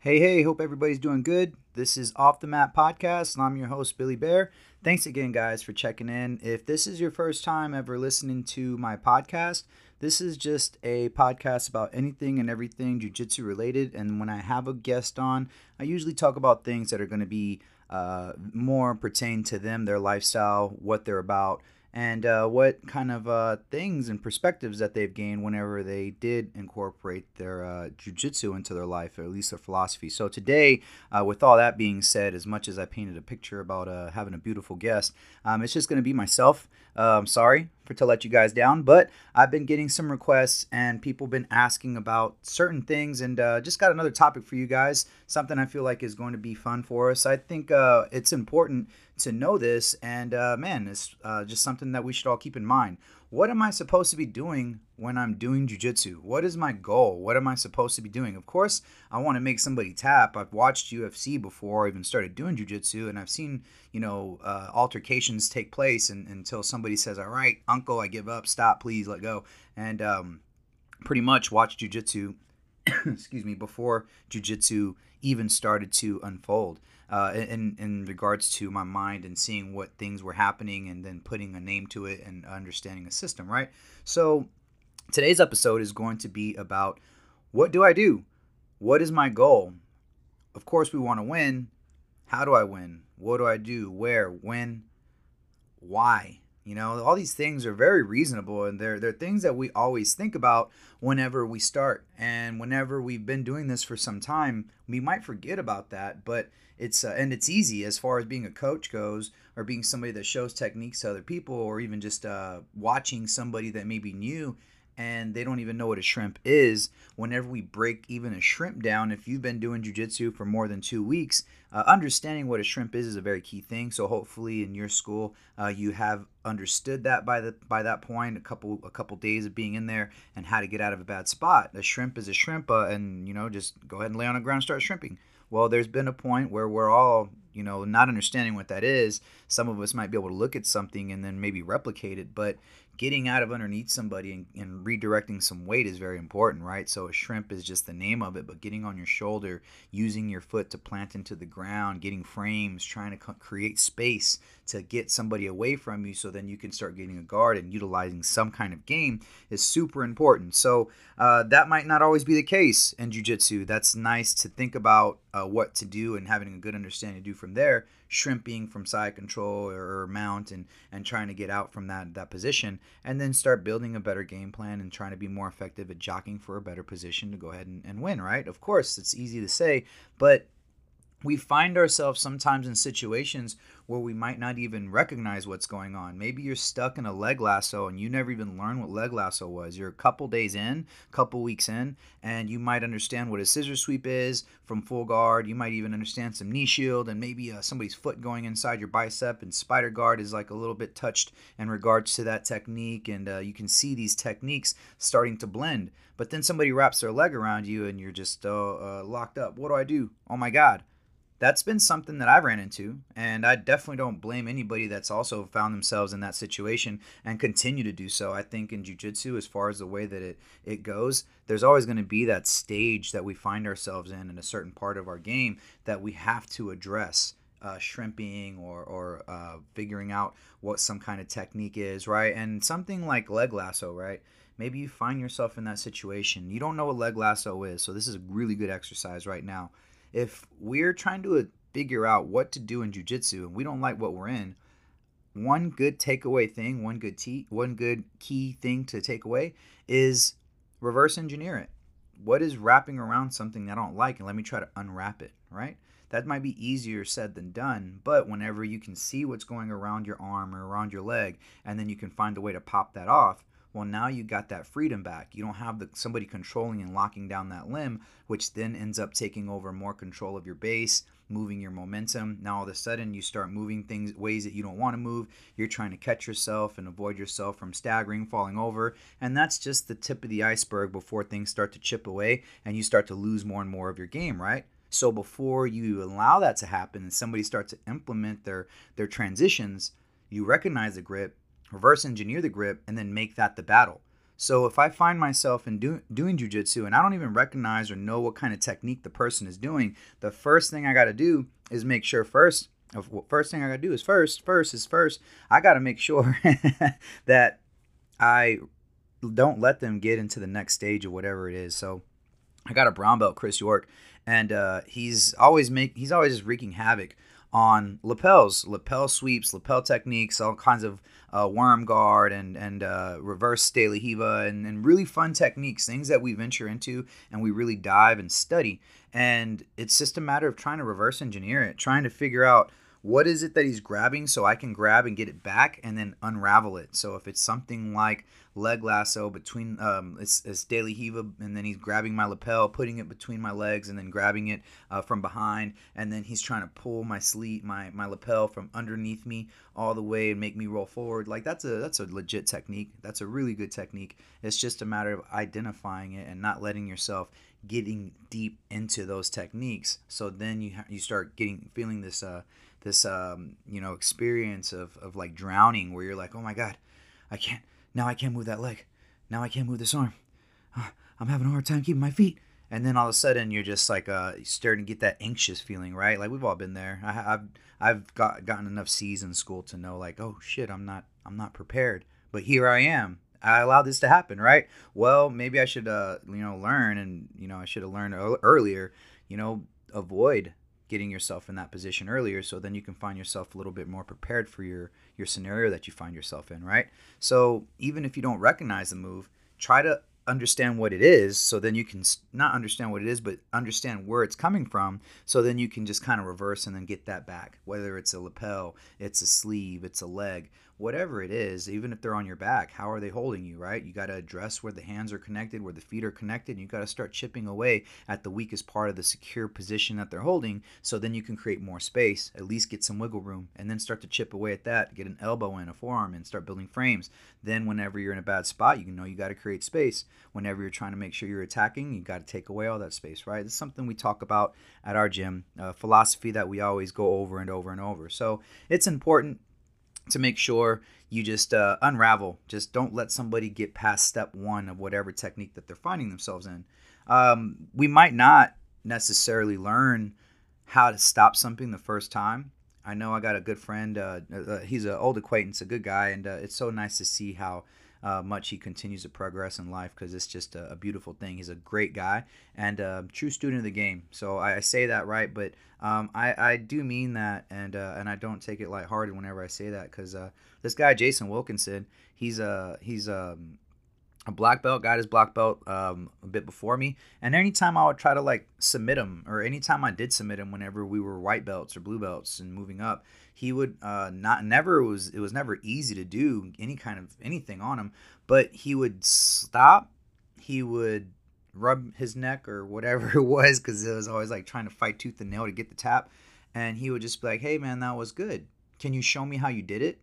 Hey, hey, hope everybody's doing good. This is Off the Mat Podcast, and I'm your host, Billy Bear. Thanks again, guys, for checking in. If this is your first time ever listening to my podcast, this is just a podcast about anything and everything jiu jitsu related. And when I have a guest on, I usually talk about things that are going to be uh, more pertain to them, their lifestyle, what they're about and uh, what kind of uh, things and perspectives that they've gained whenever they did incorporate their uh, jujitsu into their life, or at least their philosophy. So today, uh, with all that being said, as much as I painted a picture about uh, having a beautiful guest, um, it's just going to be myself. I'm um, sorry for to let you guys down, but I've been getting some requests and people been asking about certain things, and uh, just got another topic for you guys. Something I feel like is going to be fun for us. I think uh, it's important to know this, and uh, man, it's uh, just something that we should all keep in mind. What am I supposed to be doing when I'm doing jujitsu? What is my goal? What am I supposed to be doing? Of course, I want to make somebody tap. I've watched UFC before I even started doing jujitsu, and I've seen you know uh, altercations take place and, until somebody says, "All right, uncle, I give up. Stop, please, let go." And um, pretty much watch jujitsu. excuse me, before jujitsu even started to unfold uh, in in regards to my mind and seeing what things were happening and then putting a name to it and understanding a system, right? So today's episode is going to be about what do I do? What is my goal? Of course, we want to win. How do I win? What do I do? Where? When? Why? You know, all these things are very reasonable and they're, they're things that we always think about whenever we start. And whenever we've been doing this for some time, we might forget about that. But it's, uh, and it's easy as far as being a coach goes or being somebody that shows techniques to other people or even just uh, watching somebody that maybe new and they don't even know what a shrimp is. Whenever we break even a shrimp down, if you've been doing jujitsu for more than two weeks, uh, understanding what a shrimp is is a very key thing. So hopefully in your school uh, you have understood that by the by that point, a couple a couple days of being in there and how to get out of a bad spot. A shrimp is a shrimp, uh, and you know just go ahead and lay on the ground and start shrimping. Well, there's been a point where we're all you know not understanding what that is. Some of us might be able to look at something and then maybe replicate it, but getting out of underneath somebody and, and, redirecting some weight is very important, right? So a shrimp is just the name of it, but getting on your shoulder, using your foot to plant into the ground, getting frames, trying to create space to get somebody away from you so then you can start getting a guard and utilizing some kind of game is super important. So uh, that might not always be the case in jiu-jitsu. That's nice to think about uh, what to do and having a good understanding to do from there shrimping from side control or, mount and and trying to get out from that that position and then start building a better game plan and trying to be more effective at jockeying for a better position to go ahead and, and win right? Of course it's easy to say but we find ourselves sometimes in situations where we might not even recognize what's going on. Maybe you're stuck in a leg lasso and you never even learned what leg lasso was. You're a couple days in, a couple weeks in, and you might understand what a scissor sweep is from full guard. You might even understand some knee shield and maybe uh, somebody's foot going inside your bicep. And spider guard is like a little bit touched in regards to that technique. And uh, you can see these techniques starting to blend. But then somebody wraps their leg around you and you're just uh, uh locked up. What do I do? Oh my God that's been something that I've ran into, and I definitely don't blame anybody that's also found themselves in that situation and continue to do so. I think in jujitsu, as far as the way that it it goes, there's always going to be that stage that we find ourselves in in a certain part of our game that we have to address. Uh, shrimping or, or uh, figuring out what some kind of technique is, right? And something like leg lasso, right? Maybe you find yourself in that situation. You don't know what leg lasso is, so this is a really good exercise right now if we're trying to uh, figure out what to do in jujitsu and we don't like what we're in, one good takeaway thing, one good t- one good key thing to take away is reverse engineer it. What is wrapping around something I don't like and let me try to unwrap it, right? That might be easier said than done, but whenever you can see what's going around your arm or around your leg and then you can find a way to pop that off, well now you got that freedom back. You don't have the, somebody controlling and locking down that limb which then ends up taking over more control of your base moving your momentum. Now all of a sudden you start moving things ways that you don't want to move. You're trying to catch yourself and avoid yourself from staggering falling over. And that's just the tip of the iceberg before things start to chip away and you start to lose more and more of your game right? So before you allow that to happen and somebody starts to implement their their transitions you recognize the grip reverse engineer the grip, and then make that the battle. So if I find myself in do, doing jujitsu and I don't even recognize or know what kind of technique the person is doing, the first thing I got to do is make sure first. First thing I got to do is first. First is first. I got to make sure that I don't let them get into the next stage or whatever it is. So I got a brown belt, Chris York, and uh, he's always make he's always just wreaking havoc on lapels, lapel sweeps, lapel techniques, all kinds of uh, worm guard and and uh, reverse La Riva and, and really fun techniques, things that we venture into and we really dive and study. And it's just a matter of trying to reverse engineer it, trying to figure out what is it that he's grabbing so I can grab and get it back and then unravel it. So if it's something like leg lasso between um, it's, it's La Riva and then he's grabbing my lapel, putting it between my legs and then grabbing it uh, from behind and then he's trying to pull my sleeve, my my lapel from underneath me all the way and make me roll forward. Like that's a that's a legit technique. That's a really good technique. It's just a matter of identifying it and not letting yourself getting deep into those techniques. So then you you start getting feeling this uh this um, you know experience of, of like drowning where you're like oh my god i can't now i can't move that leg. Now i can't move this arm. Uh, i'm having a hard time keeping my feet. And then all of a sudden you're just like uh starting to get that anxious feeling right? Like we've all been there. I, have i've got gotten enough c's in school to know like oh shit i'm not i'm not prepared. But here i am. I allowed this to happen, right? Well, maybe I should, uh, you know, learn, and you know, I should have learned earlier. You know, avoid getting yourself in that position earlier so then you can find yourself a little bit more prepared for your your scenario that you find yourself in right? So even if you don't recognize the move try to understand what it is so then you can not understand what it is but understand where it's coming from so then you can just kind of reverse and then get that back whether it's a lapel it's a sleeve it's a leg whatever it is, even if they're on your back, how are they holding you, right? You got to address where the hands are connected, where the feet are connected, and you got to start chipping away at the weakest part of the secure position that they're holding so then you can create more space, at least get some wiggle room, and then start to chip away at that, get an elbow in, a forearm, and start building frames. Then, whenever you're in a bad spot, you know you got to create space. Whenever you're trying to make sure you're attacking, you got to take away all that space, right? It's something we talk about at our gym, a philosophy that we always go over and over and over. So, it's important to make sure you just uh, unravel. Just don't let somebody get past step one of whatever technique that they're finding themselves in. Um, we might not necessarily learn how to stop something the first time. I know I got a good friend. Uh, uh, he's an old acquaintance, a good guy, and uh, it's so nice to see how uh, much he continues to progress in life because it's just a, a, beautiful thing. He's a great guy and a true student of the game. So I, I say that right, but um, I, I do mean that, and uh, and I don't take it lighthearted whenever I say that because uh, this guy Jason Wilkinson, he's a he's a um, a black belt, got his black belt um, a bit before me. And anytime I would try to like submit him, or anytime I did submit him, whenever we were white belts or blue belts and moving up, he would uh, not never was it was never easy to do any kind of anything on him. But he would stop, he would rub his neck or whatever it was, because it was always like trying to fight tooth and nail to get the tap. And he would just be like, "Hey man, that was good. Can you show me how you did it?"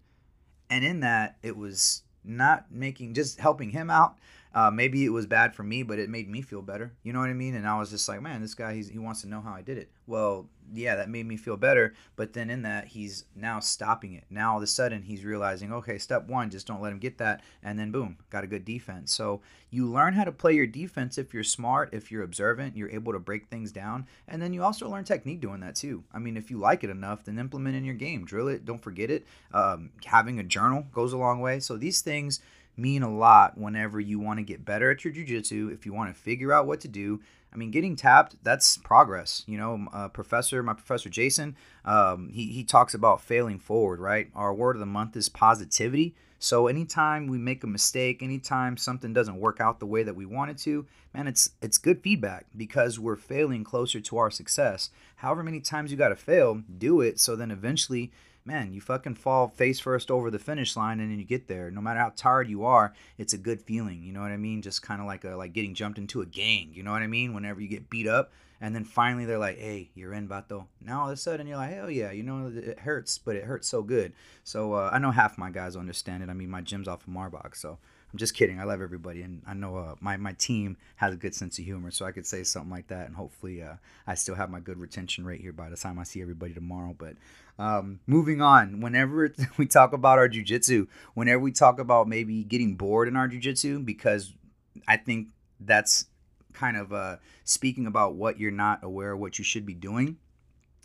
And in that, it was not making just helping him out uh, maybe it was bad for me, but it made me feel better. You know what I mean? And I was just like, man, this guy, he wants to know how I did it. Well, yeah, that made me feel better. But then in that, he's now stopping it. Now all of a sudden, he's realizing, okay, step one, just don't let him get that. And then boom, got a good defense. So you learn how to play your defense if you're smart, if you're observant, you're able to break things down. And then you also learn technique doing that too. I mean, if you like it enough, then implement in your game. Drill it, don't forget it. Um, having a journal goes a long way. So these things mean a lot whenever you want to get better at your jujitsu. If you want to figure out what to do, I mean, getting tapped, that's progress. You know, uh, professor, my professor Jason, um, he, he talks about failing forward, right? Our word of the month is positivity. So anytime we make a mistake, anytime something doesn't work out the way that we want it to, man, it's it's good feedback because we're failing closer to our success. However many times you got to fail, do it so then eventually man, you fucking fall face first over the finish line and then you get there. No matter how tired you are, it's a good feeling. You know what I mean? Just kind of like a, like getting jumped into a gang. You know what I mean? Whenever you get beat up and then finally they're like, hey, you're in, Bato. Now all of a sudden you're like, hell yeah, you know, it hurts, but it hurts so good. So uh, I know half my guys understand it. I mean, my gym's off of Marbach, so I'm just kidding. I love everybody, and I know uh, my my team has a good sense of humor, so I could say something like that, and hopefully, uh, I still have my good retention rate here by the time I see everybody tomorrow. But um, moving on, whenever we talk about our jujitsu, whenever we talk about maybe getting bored in our jujitsu, because I think that's kind of uh, speaking about what you're not aware of what you should be doing.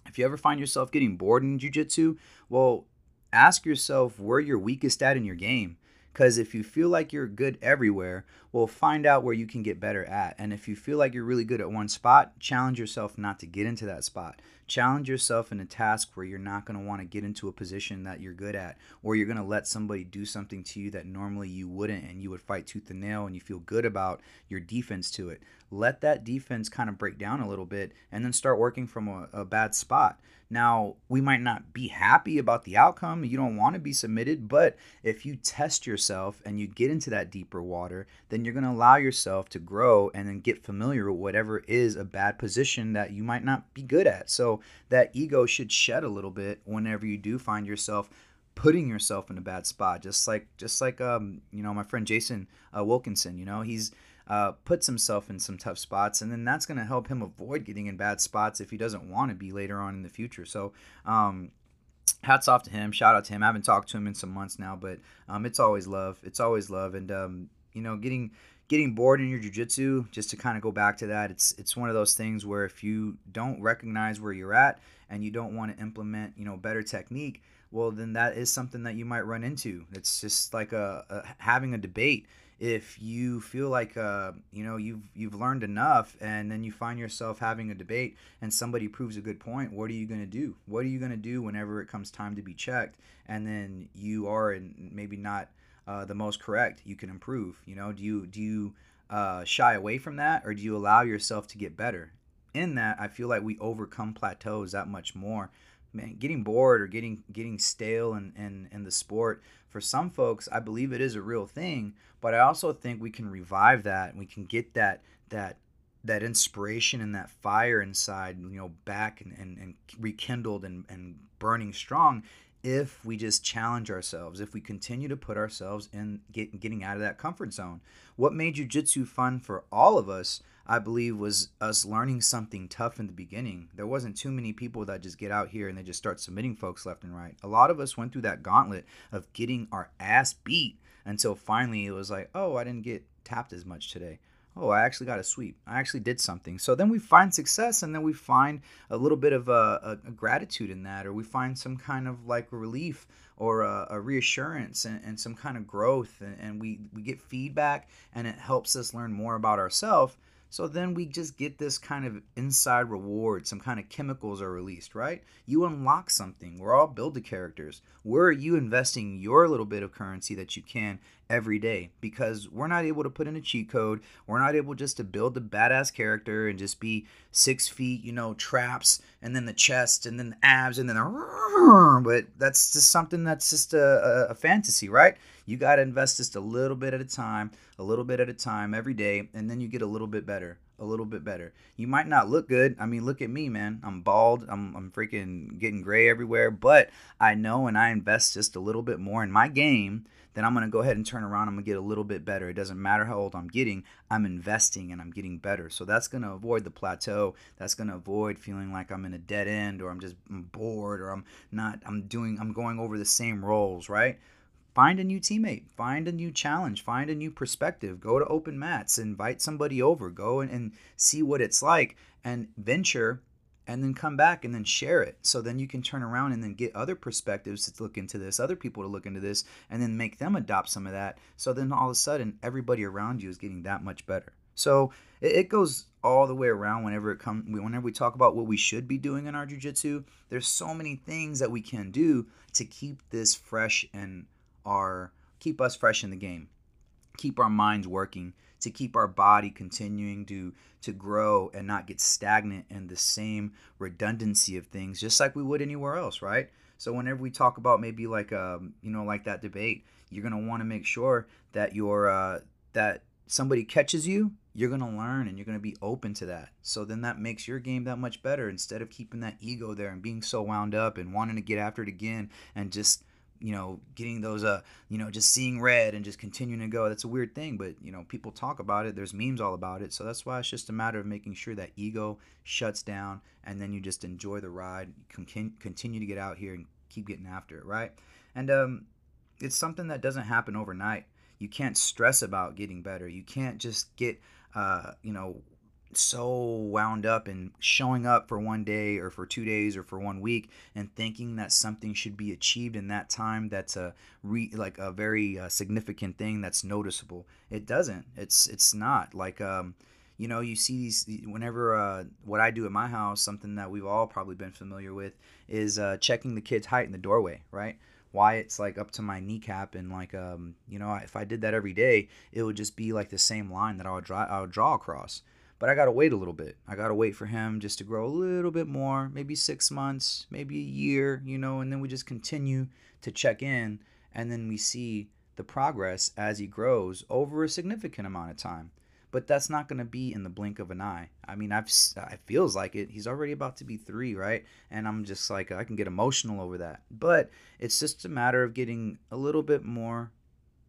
If you ever find yourself getting bored in jujitsu, well, ask yourself where you're weakest at in your game because if you feel like you're good everywhere, well, find out where you can get better at. And if you feel like you're really good at one spot, challenge yourself not to get into that spot. Challenge yourself in a task where you're not going to want to get into a position that you're good at, or you're going to let somebody do something to you that normally you wouldn't, and you would fight tooth and nail and you feel good about your defense to it. Let that defense kind of break down a little bit and then start working from a, a bad spot. Now, we might not be happy about the outcome. You don't want to be submitted, but if you test yourself and you get into that deeper water, then you're going to allow yourself to grow and then get familiar with whatever is a bad position that you might not be good at. So, that ego should shed a little bit whenever you do find yourself putting yourself in a bad spot just like just like um you know my friend Jason uh, Wilkinson you know he's uh, puts himself in some tough spots, and then that's going to help him avoid getting in bad spots if he doesn't want to be later on in the future. So, um, hats off to him. Shout out to him. I haven't talked to him in some months now, but um, it's always love. It's always love, and um, you know, getting getting bored in your jujitsu. Just to kind of go back to that, it's it's one of those things where if you don't recognize where you're at and you don't want to implement, you know, better technique, well, then that is something that you might run into. It's just like a, a having a debate if you feel like uh, you know you've you've learned enough and then you find yourself having a debate and somebody proves a good point what are you going to do what are you going to do whenever it comes time to be checked and then you are and maybe not uh, the most correct you can improve you know? Do you do you uh, shy away from that or do you allow yourself to get better? In that i feel like we overcome plateaus that much more. Man, getting bored or getting getting stale in, in, in the sport for some folks i believe it is a real thing but i also think we can revive that and we can get that that that inspiration and that fire inside you know back and, and, and rekindled and, and burning strong if we just challenge ourselves if we continue to put ourselves in get, getting out of that comfort zone what made jiu-jitsu fun for all of us I believe was us learning something tough in the beginning. There wasn't too many people that just get out here and they just start submitting folks left and right. A lot of us went through that gauntlet of getting our ass beat until finally it was like, oh, I didn't get tapped as much today. Oh, I actually got a sweep. I actually did something. So then we find success and then we find a little bit of a, a, a gratitude in that, or we find some kind of like relief or a, a reassurance and, and, some kind of growth. And, and we, we get feedback and it helps us learn more about ourselves so then we just get this kind of inside reward. Some kind of chemicals are released, right? You unlock something. We're all build a characters. Where are you investing your little bit of currency that you can every day? Because we're not able to put in a cheat code. We're not able just to build the badass character and just be six feet, you know, traps and then the chest and then the abs and then the. But that's just something that's just a, a, a fantasy, right? You got to invest just a little bit at a time, a little bit at a time every day, and then you get a little bit better, a little bit better. You might not look good. I mean, look at me, man. I'm bald. I'm, I'm freaking getting gray everywhere, but I know and I invest just a little bit more in my game then I'm going to go ahead and turn around. I'm going to get a little bit better. It doesn't matter how old I'm getting, I'm investing and I'm getting better. So that's going to avoid the plateau. That's going to avoid feeling like I'm in a dead end or I'm just bored or I'm not, I'm doing, I'm going over the same rolls, right? Find a new teammate. Find a new challenge. Find a new perspective. Go to open mats. Invite somebody over. Go and, and see what it's like and venture and then come back and then share it. So then you can turn around and then get other perspectives to look into this other people to look into this and then make them adopt some of that. So then all of a sudden everybody around you is getting that much better. So it, goes all the way around whenever it comes whenever we talk about what we should be doing in our jiu-jitsu there's so many things that we can do to keep this fresh and keep us fresh in the game, keep our minds working, to keep our body continuing to to grow and not get stagnant in the same redundancy of things, just like we would anywhere else, right? So whenever we talk about maybe like um you know like that debate, you're gonna want to make sure that you're uh, that somebody catches you, you're going to learn and you're going to be open to that. So then that makes your game that much better instead of keeping that ego there and being so wound up and wanting to get after it again and just you know, getting those, uh, you know, just seeing red and just continuing to go. That's a weird thing, but you know, people talk about it. There's memes all about it. So that's why it's just a matter of making sure that ego shuts down, and then you just enjoy the ride, continue to get out here and keep getting after it, right? And um, it's something that doesn't happen overnight. You can't stress about getting better. You can't just get, uh, you know, so wound up in showing up for one day or for two days or for one week and thinking that something should be achieved in that time that's a re, like a very uh, significant thing that's noticeable. It doesn't. It's it's not. Like um you know you see these whenever uh, what i do at my house something that we've all probably been familiar with is uh, checking the kid's height in the doorway right? Why it's like up to my kneecap and like um you know if i did that every day it would just be like the same line that i would draw i would draw across but I got to wait a little bit. I got to wait for him just to grow a little bit more, maybe six months, maybe a year, you know, and then we just continue to check in. And then we see the progress as he grows over a significant amount of time. But that's not going to be in the blink of an eye. I mean, I've it feels like it. He's already about to be three, right? And I'm just like I can get emotional over that. But it's just a matter of getting a little bit more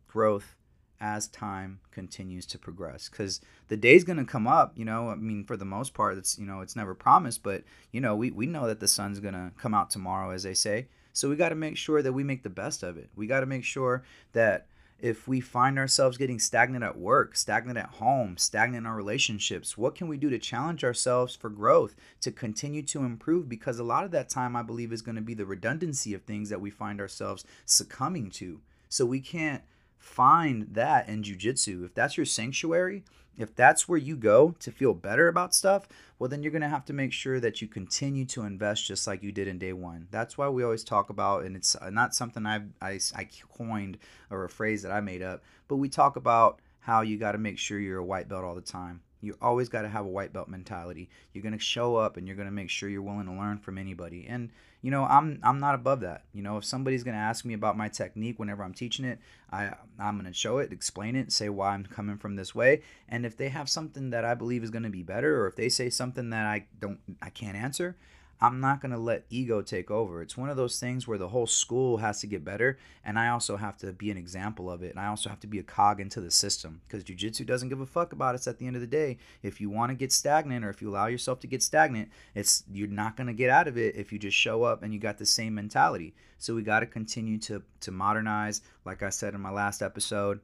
growth as time continues to progress because the day's going to come up you know i mean for the most part it's you know it's never promised but you know we, we know that the sun's going to come out tomorrow as they say so we got to make sure that we make the best of it we got to make sure that if we find ourselves getting stagnant at work, stagnant at home, stagnant in our relationships, what can we do to challenge ourselves for growth, to continue to improve? Because a lot of that time, I believe, is going to be the redundancy of things that we find ourselves succumbing to. So we can't find that in jujitsu. If that's your sanctuary, if that's where you go to feel better about stuff, well, then you're going to have to make sure that you continue to invest just like you did in day one. That's why we always talk about, and it's not something I've, I, I coined or a phrase that I made up, but we talk about how you got to make sure you're a white belt all the time. You always got to have a white belt mentality. You're going to show up and you're going to make sure you're willing to learn from anybody. And you know, I'm I'm not above that. You know, if somebody's going to ask me about my technique whenever I'm teaching it, I I'm going to show it, explain it, say why I'm coming from this way. And if they have something that I believe is going to be better or if they say something that I don't I can't answer, I'm not going to let ego take over. It's one of those things where the whole school has to get better, and I also have to be an example of it, and I also have to be a cog into the system because jujitsu doesn't give a fuck about us at the end of the day. If you want to get stagnant or if you allow yourself to get stagnant, it's you're not going to get out of it if you just show up and you got the same mentality. So we got to continue to to modernize, like I said in my last episode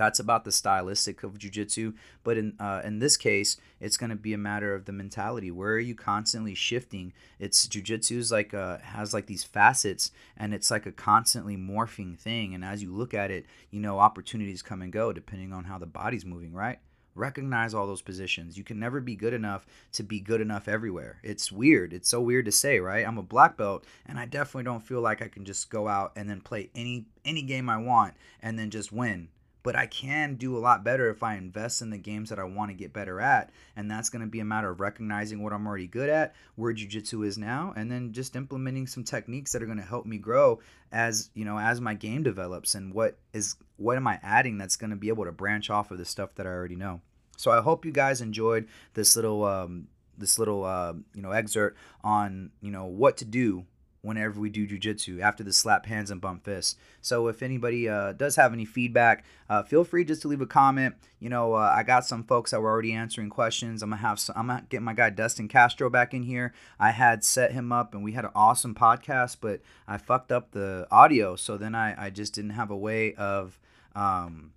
that's about the stylistic of jujitsu. But in uh, in this case, it's going to be a matter of the mentality. Where are you constantly shifting? It's jujitsu is like uh, has like these facets, and it's like a constantly morphing thing. And as you look at it, you know opportunities come and go depending on how the body's moving. Right recognize all those positions. You can never be good enough to be good enough everywhere. It's weird. It's so weird to say, right? I'm a black belt and I definitely don't feel like I can just go out and then play any any game I want and then just win but I can do a lot better if I invest in the games that I want to get better at. And that's going to be a matter of recognizing what I'm already good at, where jiu-jitsu is now, and then just implementing some techniques that are going to help me grow as, you know, as my game develops and what is what am I adding that's going to be able to branch off of the stuff that I already know. So I hope you guys enjoyed this little um, this little uh, you know excerpt on you know what to do whenever we do jujitsu after the slap hands and bump fists. So if anybody uh, does have any feedback, uh, feel free just to leave a comment. You know, uh, I got some folks that were already answering questions. I'm gonna have some, I'm gonna get my guy Dustin Castro back in here. I had set him up and we had an awesome podcast, but I fucked up the audio, so then I I just didn't have a way of um,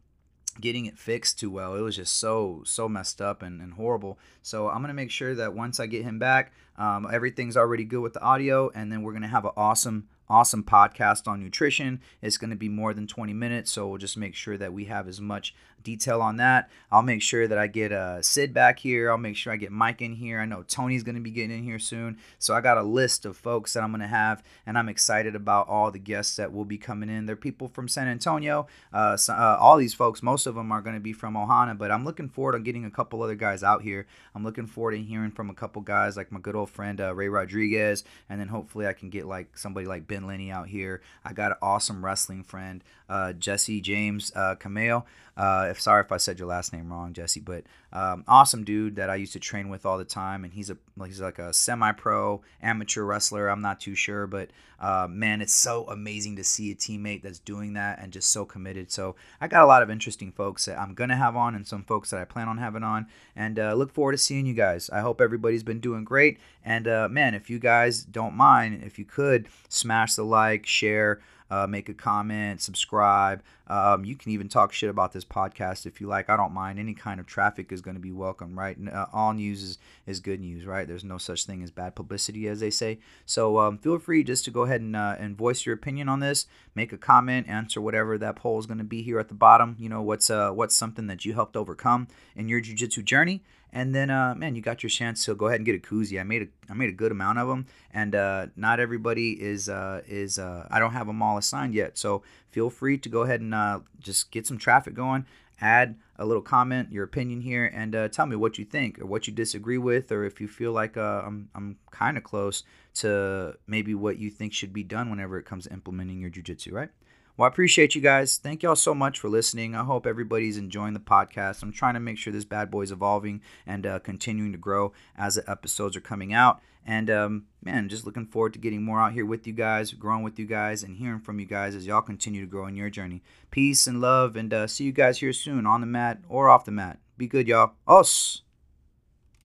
getting it fixed too well. It was just so so messed up and, and horrible. So I'm gonna make sure that once I get him back, um, everything's already good with the audio, and then we're gonna have an awesome awesome podcast on nutrition. It's going to be more than 20 minutes, so we'll just make sure that we have as much detail on that. I'll make sure that I get uh, Sid back here. I'll make sure I get Mike in here. I know Tony's going to be getting in here soon. So I got a list of folks that I'm going to have, and I'm excited about all the guests that will be coming in. They're people from San Antonio. Uh, so, uh, all these folks, most of them are going to be from Ohana, but I'm looking forward to getting a couple other guys out here. I'm looking forward to hearing from a couple guys like my good old friend uh, Ray Rodriguez, and then hopefully I can get like somebody like Ben Lenny out here. I got an awesome wrestling friend, uh, Jesse James uh. Uh, if sorry if I said your last name wrong, Jesse, but um, awesome dude that I used to train with all the time, and he's a he's like a semi-pro amateur wrestler. I'm not too sure, but uh, man, it's so amazing to see a teammate that's doing that and just so committed. So I got a lot of interesting folks that I'm gonna have on, and some folks that I plan on having on, and uh, look forward to seeing you guys. I hope everybody's been doing great, and uh, man, if you guys don't mind, if you could smash the like, share uh, make a comment, subscribe. Um, you can even talk shit about this podcast if you like. I don't mind. Any kind of traffic is going to be welcome, right? Uh, all news is, is good news, right? There's no such thing as bad publicity, as they say. So um, feel free just to go ahead and, uh, and voice your opinion on this. Make a comment, answer whatever that poll is going to be here at the bottom. You know, what's uh, what's something that you helped overcome in your jiu-jitsu journey and then, uh, man, you got your chance so go ahead and get a koozie. I made a I made a good amount of them, and uh, not everybody is uh, is uh, I don't have them all assigned yet. So feel free to go ahead and uh, just get some traffic going. Add a little comment, your opinion here, and uh, tell me what you think or what you disagree with, or if you feel like I'm I'm kind of close to maybe what you think should be done whenever it comes to implementing your jujitsu, right? Well, I appreciate you guys. Thank y'all so much for listening. I hope everybody's enjoying the podcast. I'm trying to make sure this bad boy is evolving and uh, continuing to grow as the episodes are coming out. And um, man, just looking forward to getting more out here with you guys, growing with you guys, and hearing from you guys as y'all continue to grow in your journey. Peace and love, and uh, see you guys here soon on the mat or off the mat. Be good, y'all. Oss.